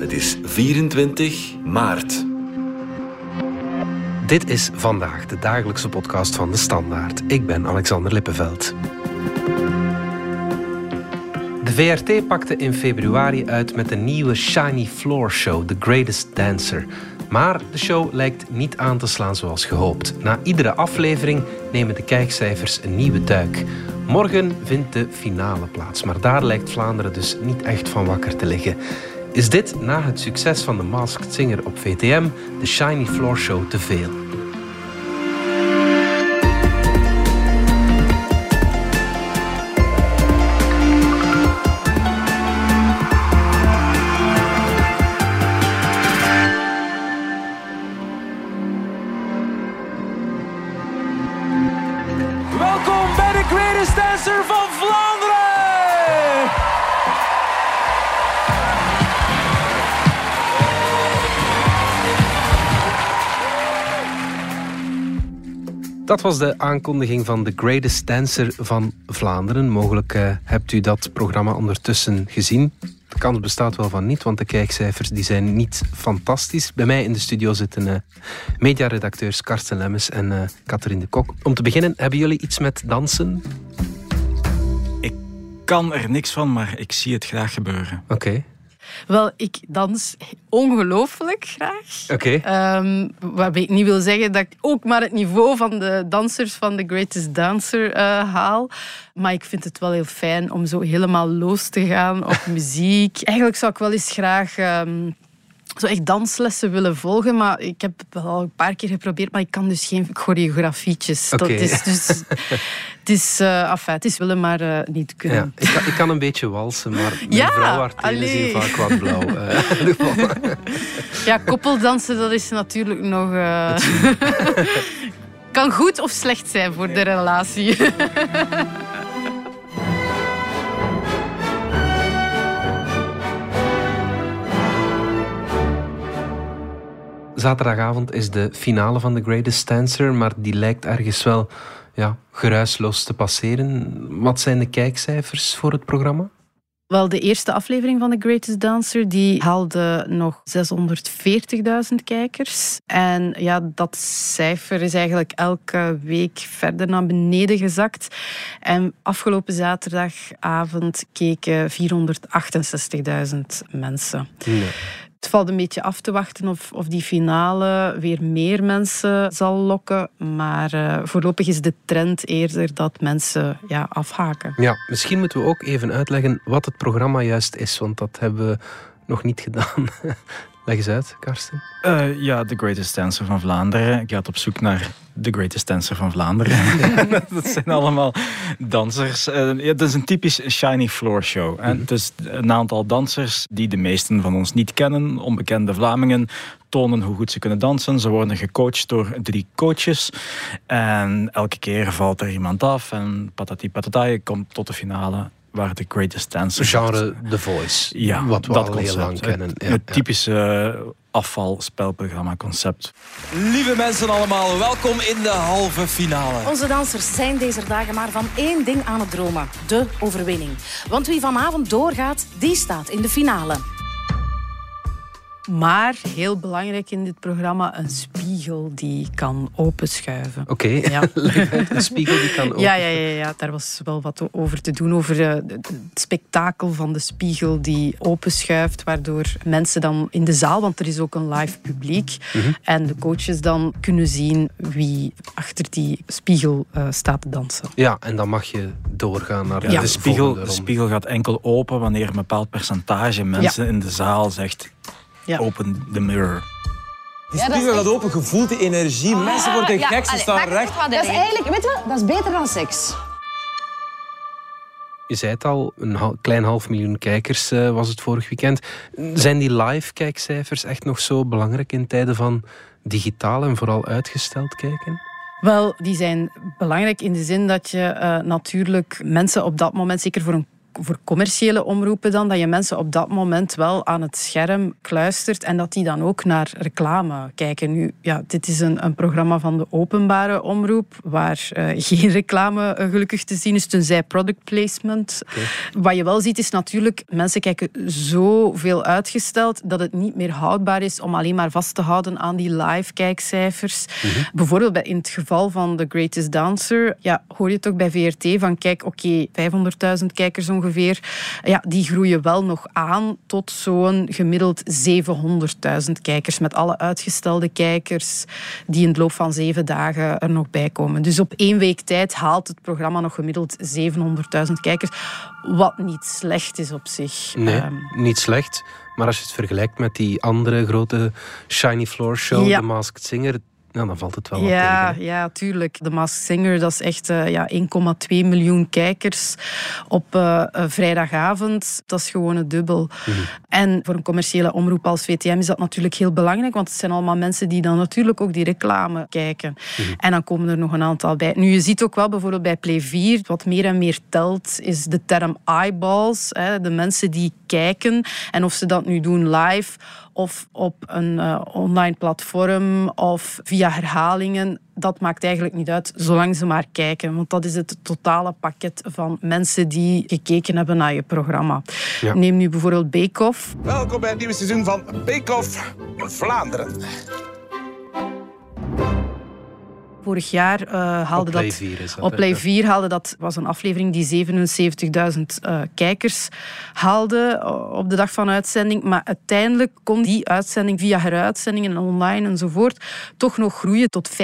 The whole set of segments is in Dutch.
Het is 24 maart. Dit is vandaag de dagelijkse podcast van de Standaard. Ik ben Alexander Lippenveld. De VRT pakte in februari uit met een nieuwe Shiny Floor Show, The Greatest Dancer. Maar de show lijkt niet aan te slaan zoals gehoopt. Na iedere aflevering nemen de kijkcijfers een nieuwe duik. Morgen vindt de finale plaats, maar daar lijkt Vlaanderen dus niet echt van wakker te liggen. Is dit na het succes van de Masked Singer op VTM de Shiny Floor Show te veel? Dat was de aankondiging van The Greatest Dancer van Vlaanderen. Mogelijk eh, hebt u dat programma ondertussen gezien. De kans bestaat wel van niet, want de kijkcijfers die zijn niet fantastisch. Bij mij in de studio zitten eh, mediaredacteurs Karsten Lemmes en eh Catherine de Kok. Om te beginnen, hebben jullie iets met dansen? Ik kan er niks van, maar ik zie het graag gebeuren. Oké. Wel, ik dans ongelooflijk graag. Oké. Ehm, waarbij ik niet wil zeggen dat ik ook maar het niveau van de dansers van The Greatest Dancer eh, haal. Maar ik vind het wel heel fijn om zo helemaal los te gaan op muziek. Eigenlijk zou ik wel eens graag... ehm, zo echt danslessen willen volgen, maar ik heb het wel al een paar keer geprobeerd, maar ik kan dus geen choreografietjes. Dat is dus, het is, eh enfin, het is willen, maar eh, niet kunnen. Ja, ik, kan, ik kan een beetje walsen, maar mijn Ja, vrouwartelen zien vaak wat blauw. eh. Ja, koppeldansen, dat is natuurlijk nog... eh, kan goed of slecht zijn voor de relatie. Zaterdagavond is de finale van The Greatest Dancer, maar die lijkt ergens wel ja, geruisloos te passeren. Wat zijn de kijkcijfers voor het programma? Wel, de eerste aflevering van The Greatest Dancer die haalde nog 640.000 kijkers. En ja, dat cijfer is eigenlijk elke week verder naar beneden gezakt. En afgelopen zaterdagavond keken 468.000 mensen. Het valt een beetje af te wachten of, of die finale weer meer mensen zal lokken. Maar eh, voorlopig is de trend eerder dat mensen ja, afhaken. Ja, misschien moeten we ook even uitleggen wat het programma juist is, want dat hebben we nog niet gedaan. Leg eens uit, Karsten. Eh, ja, The Greatest Dancer van Vlaanderen. Ik ga op zoek naar The Greatest Dancer van Vlaanderen. dat zijn allemaal dansers. Eh, ja, dat is een typisch shiny floor show. hè. Mhm. Dus een aantal dansers die de meesten van ons niet kennen, onbekende Vlamingen, tonen hoe goed ze kunnen dansen. Ze worden gecoacht door drie coaches. En elke keer valt er iemand af en patati patata, je komt tot de finale waar The Greatest Dancer Genre The Voice, ja, wat we dat al heel lang kennen. Het, Ja, het ja. typische afvalspelprogramma concept. Lieve mensen allemaal, welkom in de halve finale. Onze dansers zijn deze dagen maar van één ding aan het dromen: de overwinning. Want wie vanavond doorgaat, die staat in de finale. Maar heel belangrijk in dit programma, een spiegel die kan openschuiven. Oké, Ja. de spiegel die kan ook. Ja, ja, ja, ja, daar was wel wat over te doen. Over eh, het spektakel van de spiegel die openschuift. Waardoor mensen dan in de zaal, want er is ook een live publiek. En de coaches dan kunnen zien wie achter die spiegel eh, staat te dansen. Ja, en dan mag je doorgaan naar Ja, de de, spiegel, volgende de spiegel gaat enkel open wanneer een bepaald percentage mensen in de zaal zegt: Ja. open the mirror. Die spiegel gaat open, gevoelt de energie. mensen worden Ja, gek, ze allee, staan recht. Dat is eigenlijk, weet je, dat is beter dan seks. Je zei het al, een hal- klein half miljoen kijkers eh, was het vorig weekend. Zijn die live kijkcijfers echt nog zo belangrijk in tijden van digitaal en vooral uitgesteld kijken? Wel, die zijn belangrijk in de zin dat je eh, natuurlijk mensen op dat moment, zeker voor een voor commerciële omroepen dan, dat je mensen op dat moment wel aan het scherm kluistert en dat die dan ook naar reclame kijken. Nu, ja, dit is een, een programma van de openbare omroep, waar uh, geen reclame uh, gelukkig te zien is, tenzij product placement. Okay. Wat je wel ziet is natuurlijk, mensen kijken zoveel uitgesteld dat het niet meer houdbaar is om alleen maar vast te houden aan die live kijkcijfers. Mm -hmm. Bijvoorbeeld in het geval van The Greatest Dancer, ja, hoor je toch bij VRT van kijk, oké, okay, 500.000 kijkers ongeveer, ja, die groeien wel nog aan tot zo'n gemiddeld 700.000 kijkers met alle uitgestelde kijkers die in het loop van zeven dagen er nog bij komen. Dus op één week tijd haalt het programma nog gemiddeld 700.000 kijkers, wat niet slecht is op zich. Nee, um, niet slecht. Maar als je het vergelijkt met die andere grote Shiny Floor Show, ja. The Masked Singer, ja, dan valt het wel ja, tegen. Ja, tuurlijk. The Masked Singer, dat is echt uh, ja, 1,2 miljoen kijkers op uh, vrijdagavond. Dat is gewoon het dubbel. Mm -hmm. En voor een commerciële omroep als VTM is dat natuurlijk heel belangrijk, want het zijn allemaal mensen die dan natuurlijk ook die reclame kijken. Mm -hmm. En dan komen er nog een aantal bij. Nu, je ziet ook wel bijvoorbeeld bij Play 4, wat meer en meer telt, is de term eyeballs. Hè, de mensen die kijken. En of ze dat nu doen live of op een uh, online platform of via herhalingen, dat maakt eigenlijk niet uit, zolang ze maar kijken. Want dat is het totale pakket van mensen die gekeken hebben naar je programma. Ja. Neem nu bijvoorbeeld Bake Off. Welkom bij het nieuwe seizoen van Bake Off Vlaanderen. Vorig jaar uh, haalde op Play dat... 4 is dat, op Play 4 haalde dat... was een aflevering die 77.000 uh, kijkers haalde op de dag van uitzending. Maar uiteindelijk kon die uitzending via heruitzendingen online enzovoort toch nog groeien tot 584.000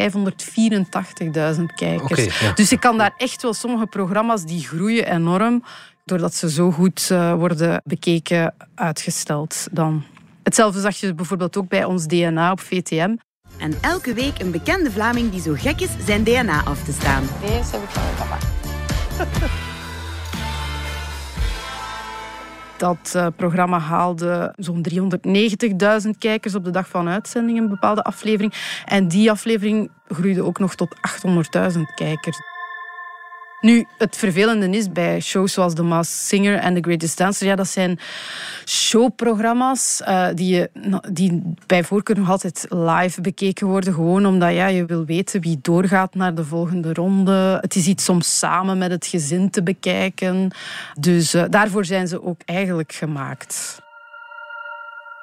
kijkers. Okay, ja. Dus ik kan daar echt wel sommige programma's die groeien enorm doordat ze zo goed uh, worden bekeken uitgesteld dan. Hetzelfde zag je bijvoorbeeld ook bij ons DNA op VTM. En elke week een bekende Vlaming die zo gek is zijn DNA af te staan. Deze heb ik van mijn papa. Dat uh, programma haalde zo'n 390.000 kijkers op de dag van uitzending, een bepaalde aflevering. En die aflevering groeide ook nog tot 800.000 kijkers. Nu, het vervelende is bij shows zoals The Masked Singer en The Greatest Dancer, ja, dat zijn showprogramma's uh, die, die bij voorkeur nog altijd live bekeken worden. Gewoon omdat ja, je wil weten wie doorgaat naar de volgende ronde. Het is iets soms samen met het gezin te bekijken. Dus uh, daarvoor zijn ze ook eigenlijk gemaakt.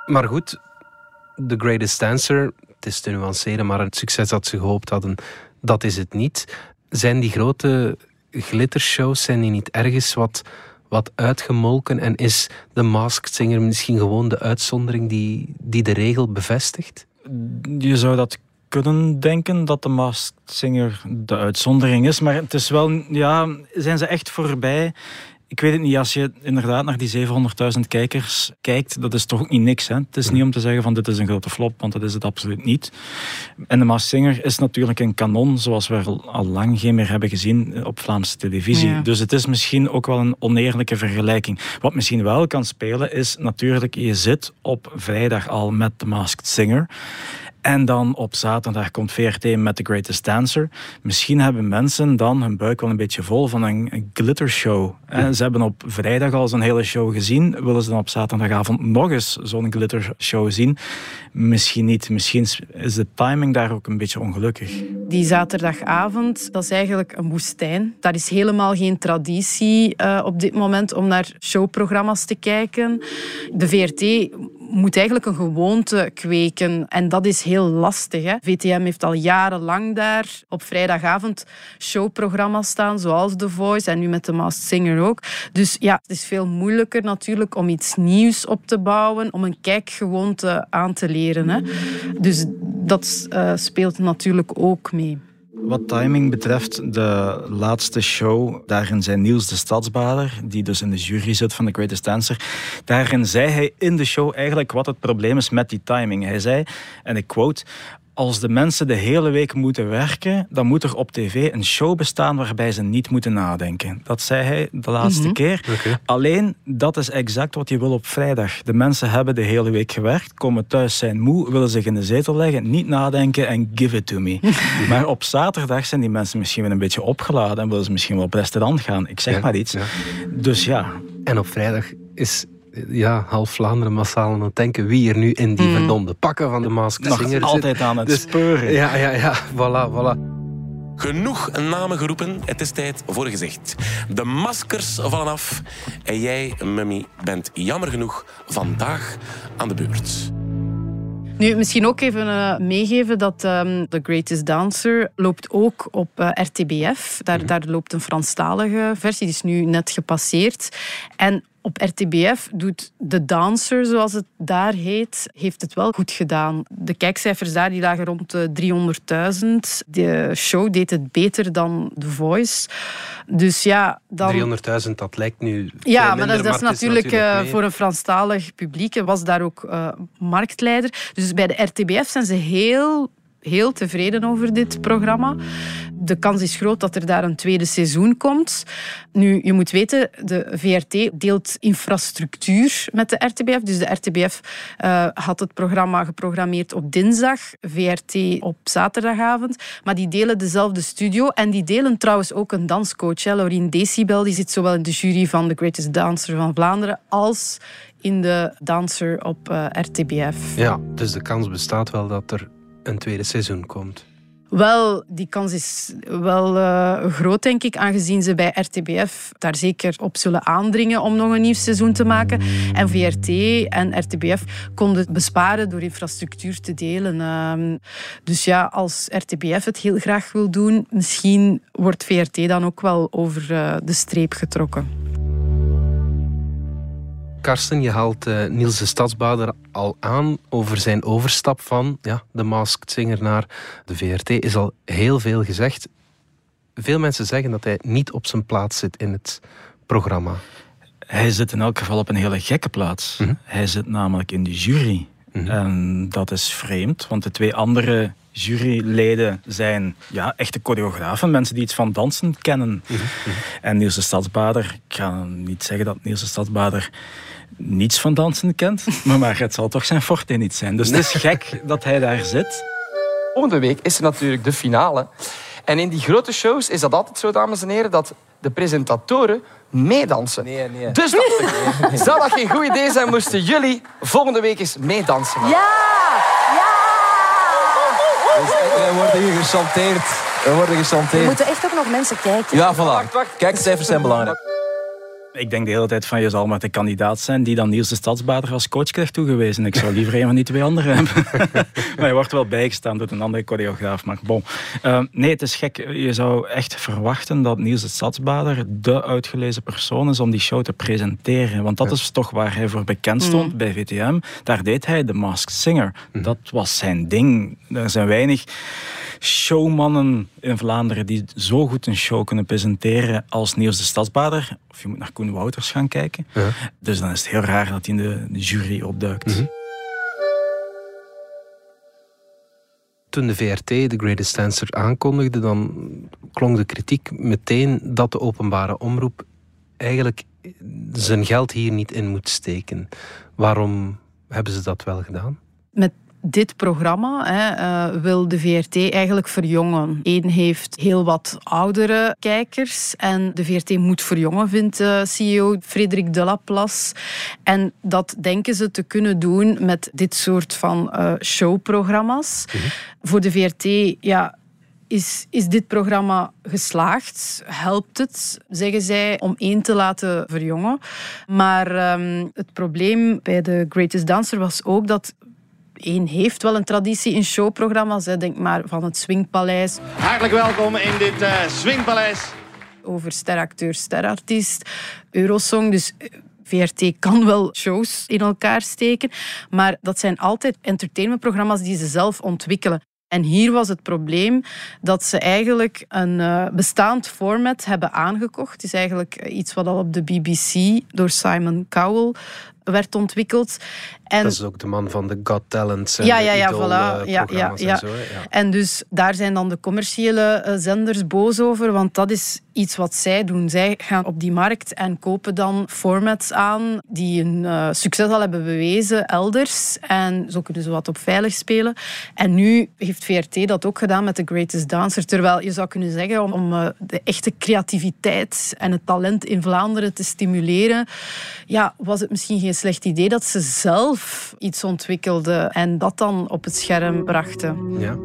Maar goed, The Greatest Dancer, het is te nuanceren, maar het succes dat ze gehoopt hadden, dat is het niet. Zijn die grote glittershows, zijn die niet ergens wat, wat uitgemolken? En is de Masked Singer misschien gewoon de uitzondering die, die de regel bevestigt? Je zou dat kunnen denken dat de Masked Singer de uitzondering is, maar het is wel, ja, zijn ze echt voorbij? Ik weet het niet, als je inderdaad naar die 700.000 kijkers kijkt, dat is toch ook niet niks. Hè? Het is niet om te zeggen van dit is een grote flop, want dat is het absoluut niet. En de Masked Singer is natuurlijk een kanon, zoals we al, al lang geen meer hebben gezien op Vlaamse televisie. Ja. Dus het is misschien ook wel een oneerlijke vergelijking. Wat misschien wel kan spelen, is natuurlijk, je zit op vrijdag al met de Masked Singer. En dan op zaterdag komt VRT met The Greatest Dancer. Misschien hebben mensen dan hun buik wel een beetje vol van een glittershow. Ja. Ze hebben op vrijdag al zo'n hele show gezien. Willen ze dan op zaterdagavond nog eens zo'n glittershow zien? Misschien niet. Misschien is de timing daar ook een beetje ongelukkig. Die zaterdagavond, dat is eigenlijk een woestijn. Daar is helemaal geen traditie uh, op dit moment om naar showprogramma's te kijken. De VRT moet eigenlijk een gewoonte kweken. En dat is heel lastig. Hè? VTM heeft al jarenlang daar op vrijdagavond showprogramma's staan, zoals The Voice en nu met The Masked Singer ook. Dus ja, het is veel moeilijker natuurlijk om iets nieuws op te bouwen, om een kijkgewoonte aan te leren. Hè? Dus dat uh, speelt natuurlijk ook mee. Wat timing betreft, de laatste show, daarin zei Niels de Stadsbader, die dus in de jury zit van The Greatest Dancer, daarin zei hij in de show eigenlijk wat het probleem is met die timing. Hij zei, en ik quote, als de mensen de hele week moeten werken, dan moet er op tv een show bestaan waarbij ze niet moeten nadenken. Dat zei hij de laatste mm -hmm. keer. Okay. Alleen, dat is exact wat je wil op vrijdag. De mensen hebben de hele week gewerkt, komen thuis, zijn moe, willen zich in de zetel leggen, niet nadenken en give it to me. maar op zaterdag zijn die mensen misschien wel een beetje opgeladen en willen ze misschien wel op restaurant gaan. Ik zeg ja, maar iets. Ja. Dus ja, En op vrijdag is ja, half Vlaanderen massaal aan het denken wie er nu in die verdomde pakken van de Masked Nog Singer zit. altijd aan het Dus- speuren. Ja, ja, ja, voilà, voilà. Genoeg namen geroepen, het is tijd voor een gezicht. De maskers vallen af en jij, Mummy, bent jammer genoeg vandaag aan de beurt. Nu, misschien ook even eh, meegeven dat ehm The Greatest Dancer loopt ook op eh, RTBF. Daar, daar loopt een Franstalige versie, die is nu net gepasseerd. En op RTBF doet de dancer, zoals het daar heet, heeft het wel goed gedaan. De kijkcijfers daar die lagen rond de 300.000. De show deed het beter dan The Voice. Dus ja, dan... 300.000, dat lijkt nu Ja, maar dat, minder, dat is natuurlijk, eh, voor een Franstalig publiek. en was daar ook eh, marktleider. Dus bij de RTBF zijn ze heel, heel tevreden over dit programma. De kans is groot dat er daar een tweede seizoen komt. Nu, je moet weten, de VRT deelt infrastructuur met de RTBF. Dus de RTBF eh, had het programma geprogrammeerd op dinsdag, VRT op zaterdagavond. Maar die delen dezelfde studio. En die delen trouwens ook een danscoach. Hè. Decibel die zit zowel in de jury van The Greatest Dancer van Vlaanderen als in de Dancer op eh, RTBF. Ja, dus de kans bestaat wel dat er een tweede seizoen komt. Wel, die kans is wel eh, groot, denk ik, aangezien ze bij RTBF daar zeker op zullen aandringen om nog een nieuw seizoen te maken. En VRT en RTBF konden besparen door infrastructuur te delen. Ehm, dus ja, als RTBF het heel graag wil doen, misschien wordt VRT dan ook wel over eh, de streep getrokken. Karsten, je haalt eh, Niels de Stadsbader al aan over zijn overstap van ja, de Masked Singer naar de VRT. Is al heel veel gezegd. Veel mensen zeggen dat hij niet op zijn plaats zit in het programma. Hij zit in elk geval op een hele gekke plaats. Mhm. Hij zit namelijk in de jury. Mhm. En dat is vreemd, want de twee andere juryleden zijn ja, echte choreografen, mensen die iets van dansen kennen. Mhm. En Niels de Stadsbader, ik ga niet zeggen dat Niels de Stadsbader niets van dansen kent, maar, maar het zal toch zijn forte niet zijn. Dus het is gek dat hij daar zit. Volgende week is er natuurlijk de finale. En in die grote shows is dat altijd zo, dames en heren, dat de presentatoren meedansen. Nee, nee. Dus ik, zou dat geen goed idee zijn, moesten jullie volgende week eens meedansen. We worden hier gechanteerd. We worden Er gechanteerd. moeten echt ook nog mensen kijken. Ja, voilà. Kijkcijfers zijn belangrijk. Ik denk de hele tijd van je zal maar de kandidaat zijn die dan Niels de Stadsbader als coach krijgt toegewezen. Ik zou liever een van die twee anderen hebben. maar je wordt wel bijgestaan door een andere choreograaf. Maar bon. Eh, nee, het is gek. Je zou echt verwachten dat Niels de Stadsbader de uitgelezen persoon is om die show te presenteren. Want dat is toch waar hij voor bekend stond bij VTM. Daar deed hij de Masked Singer. Dat was zijn ding. Er zijn weinig showmannen in Vlaanderen die zo goed een show kunnen presenteren als Niels de Stadsbader. Of je moet naar Koen Wouters gaan kijken. Ja. Dus dan is het heel raar dat hij in de, de jury opduikt. Mhm. Toen de VRT The Greatest Dancer aankondigde, dan klonk de kritiek meteen dat de openbare omroep eigenlijk zijn geld hier niet in moet steken. Waarom hebben ze dat wel gedaan? met dit programma hè, eh, wil de VRT eigenlijk verjongen. Eén heeft heel wat oudere kijkers en de VRT moet verjongen, vindt eh, CEO Frederik Delaplace. En dat denken ze te kunnen doen met dit soort van eh, showprogramma's. Voor de VRT, ja, is, is dit programma geslaagd? Helpt het, zeggen zij, om één te laten verjongen? Maar ehm, het probleem bij The Greatest Dancer was ook dat één heeft wel een traditie in showprogramma's. Hè. Denk maar van het Swingpaleis Hartelijk welkom in dit eh Swingpaleis. over steracteur, sterartiest, Eurosong. Dus eh, VRT kan wel shows in elkaar steken. Maar dat zijn altijd entertainmentprogramma's die ze zelf ontwikkelen. En hier was het probleem dat ze eigenlijk een eh, bestaand format hebben aangekocht. Het is eigenlijk iets wat al op de BBC door Simon Cowell werd ontwikkeld. En, dat is ook de man van de Got Talent. Ja, ja, ja, voilà. Ja, ja, ja. En, zo, ja. en dus daar zijn dan de commerciële zenders boos over, want dat is iets wat zij doen. Zij gaan op die markt en kopen dan formats aan die een uh, succes al hebben bewezen elders. En zo kunnen ze wat op veilig spelen. En nu heeft VRT dat ook gedaan met The Greatest Dancer. Terwijl je zou kunnen zeggen, om, om uh, de echte creativiteit en het talent in Vlaanderen te stimuleren, ja, was het misschien geen slecht idee dat ze zelf iets ontwikkelden en dat dan op het scherm brachten. Ja.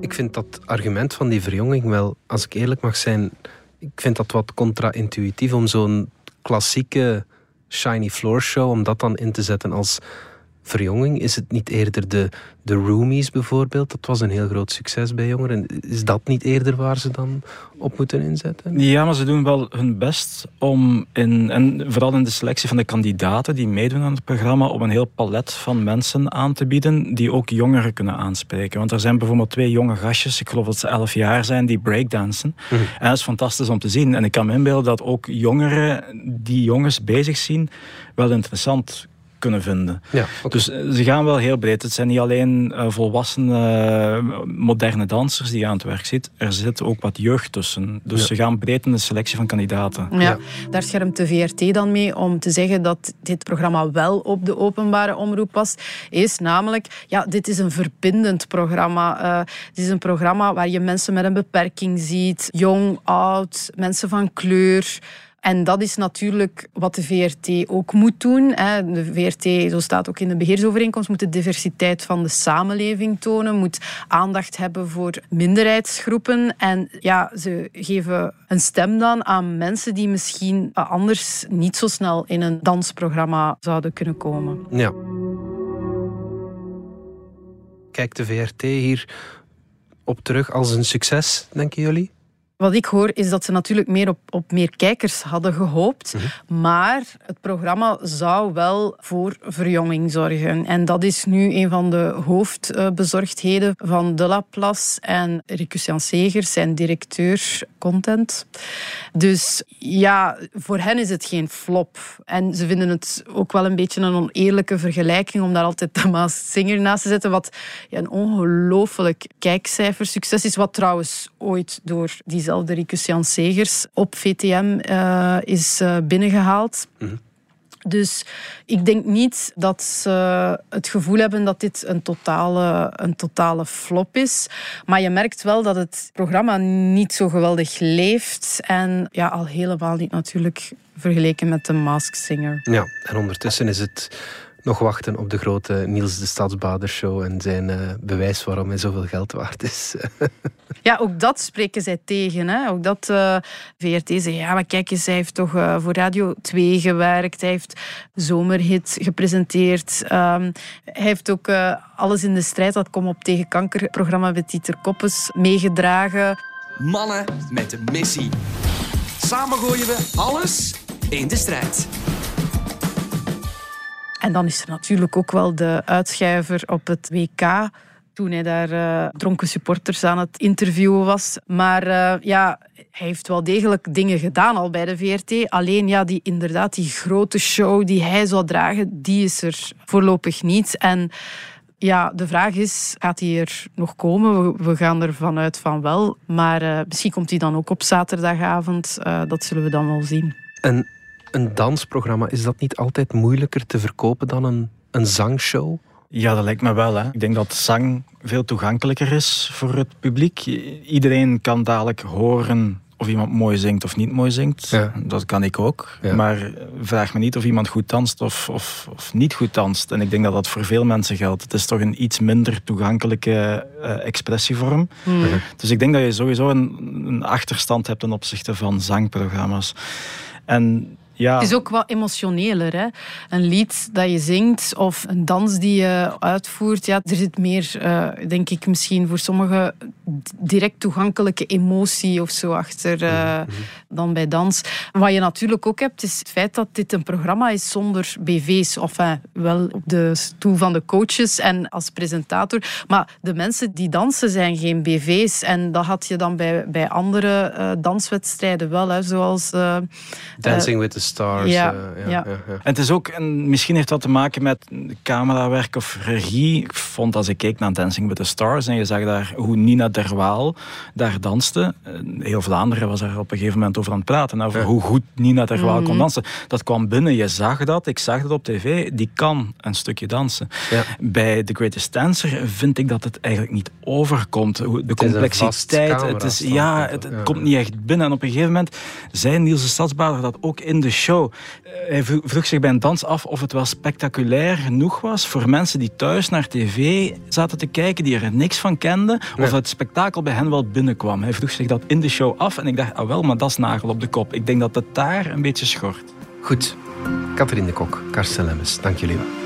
Ik vind dat argument van die verjonging wel, als ik eerlijk mag zijn, ik vind dat wat contra-intuïtief om zo'n klassieke shiny floor show, om dat dan in te zetten als verjonging? Is het niet eerder de, de Roomies bijvoorbeeld? Dat was een heel groot succes bij jongeren. Is dat niet eerder waar ze dan op moeten inzetten? Ja, maar ze doen wel hun best om, in, en vooral in de selectie van de kandidaten die meedoen aan het programma, om een heel palet van mensen aan te bieden die ook jongeren kunnen aanspreken. Want er zijn bijvoorbeeld twee jonge gastjes, ik geloof dat ze elf jaar zijn, die breakdansen. Mhm. En dat is fantastisch om te zien. En ik kan me inbeelden dat ook jongeren die jongens bezig zien, wel interessant kunnen vinden. Ja, Dus eh, ze gaan wel heel breed. Het zijn niet alleen uh, volwassen uh, moderne dansers die je aan het werk ziet. Er zit ook wat jeugd tussen. Dus ze gaan breed in de selectie van kandidaten. Ja, daar schermt de VRT dan mee om te zeggen dat dit programma wel op de openbare omroep past. Is namelijk, ja, dit is een verbindend programma. Uh, het is een programma waar je mensen met een beperking ziet. Jong, oud, mensen van kleur. En dat is natuurlijk wat de VRT ook moet doen. De VRT, zo staat ook in de beheersovereenkomst, moet de diversiteit van de samenleving tonen, moet aandacht hebben voor minderheidsgroepen. En ja, ze geven een stem dan aan mensen die misschien anders niet zo snel in een dansprogramma zouden kunnen komen. Ja. Kijkt de VRT hier op terug als een succes, denken jullie? Wat ik hoor is dat ze natuurlijk meer op, op meer kijkers hadden gehoopt. Mhm. Maar het programma zou wel voor verjonging zorgen. En dat is nu een van de hoofdbezorgdheden van De Laplace. En Ricus Jan Segers, zijn directeur content. Dus ja, voor hen is het geen flop. En ze vinden het ook wel een beetje een oneerlijke vergelijking om daar altijd de Maas Singer naast te zetten. Wat ja, een ongelooflijk kijkcijfersucces is. Wat trouwens ooit door die diezelfde Ricus Jan Segers op VTM uh, eh, is uh, binnengehaald. Mm -hmm. Dus ik denk niet dat ze het gevoel hebben dat dit een totale, een totale flop is. Maar je merkt wel dat het programma niet zo geweldig leeft. En ja, al helemaal niet natuurlijk vergeleken met de Mask Singer. Ja, en ondertussen is het nog wachten op de grote Niels de Stadsbader show en zijn uh, bewijs waarom hij zoveel geld waard is. ja, ook dat spreken zij tegen. Hè? Ook dat uh, VRT zei, ja, maar kijk eens, hij heeft toch uh, voor Radio 2 gewerkt, hij heeft Zomerhit gepresenteerd, um, hij heeft ook Alles in de strijd, dat Kom op tegen kanker, programma met Dieter Koppes, meegedragen. Mannen met een missie. Samen gooien we alles in de strijd. En dan is er natuurlijk ook wel de uitschuiver op het WK toen hij daar uh, dronken supporters aan het interviewen was. Maar uh, ja, hij heeft wel degelijk dingen gedaan al bij de VRT. Alleen ja, die, inderdaad, die grote show die hij zou dragen, die is er voorlopig niet. En ja, de vraag is, gaat hij er nog komen? We, gaan er vanuit van wel. Maar uh, misschien komt hij dan ook op zaterdagavond. dat zullen we dan wel zien. En een dansprogramma, is dat niet altijd moeilijker te verkopen dan een, een zangshow? Ja, dat lijkt me wel. Hè. Ik denk dat zang veel toegankelijker is voor het publiek. Iedereen kan dadelijk horen of iemand mooi zingt of niet mooi zingt. Ja. Dat kan ik ook. Maar vraag me niet of iemand goed danst of, of, of, niet goed danst. En ik denk dat dat voor veel mensen geldt. Het is toch een iets minder toegankelijke uh, expressievorm. Hmm. Dus ik denk dat je sowieso een, een achterstand hebt ten opzichte van zangprogramma's. En ja. Het is ook wat emotioneler. Hè? Een lied dat je zingt of een dans die je uitvoert. Ja, er zit meer, uh, denk ik, misschien voor sommigen direct toegankelijke emotie of zo achter uh, dan bij dans. Wat je natuurlijk ook hebt, is het feit dat dit een programma is zonder BV's. Of enfin, wel op de stoel van de coaches en als presentator. Maar de mensen die dansen zijn geen BV's. En dat had je dan bij, bij andere uh, danswedstrijden wel. Hè, zoals... Dancing with the Stars. Ja, eh, ja. En het is ook, en misschien heeft dat te maken met camerawerk of regie. Ik vond als ik keek naar Dancing with the Stars en je zag daar hoe Nina Derwaal daar danste. eh, Heel Vlaanderen was daar op een gegeven moment over aan het praten. Over hoe goed Nina Derwaal kon Mhm. dansen. Dat kwam binnen, je zag dat, ik zag dat op tv. Die kan een stukje dansen. Ja. Bij The Greatest Dancer vind ik dat het eigenlijk niet overkomt. De Het is een complexiteit, het, is, ja, het, ja. het komt niet echt binnen. En op een gegeven moment zei Niels de Stadsbader dat ook in de show. Eh, Hij vro- vroeg zich bij een dans af of het wel spectaculair genoeg was voor mensen die thuis naar tv zaten te kijken, die er niks van kenden, of het spektakel bij hen wel binnenkwam. Hij vroeg zich dat in de show af en ik dacht, ah wel, maar dat is nagel op de kop. Ik denk dat het daar een beetje schort. Goed. Catherine de Kok, Karsten Lemmens, dank jullie wel.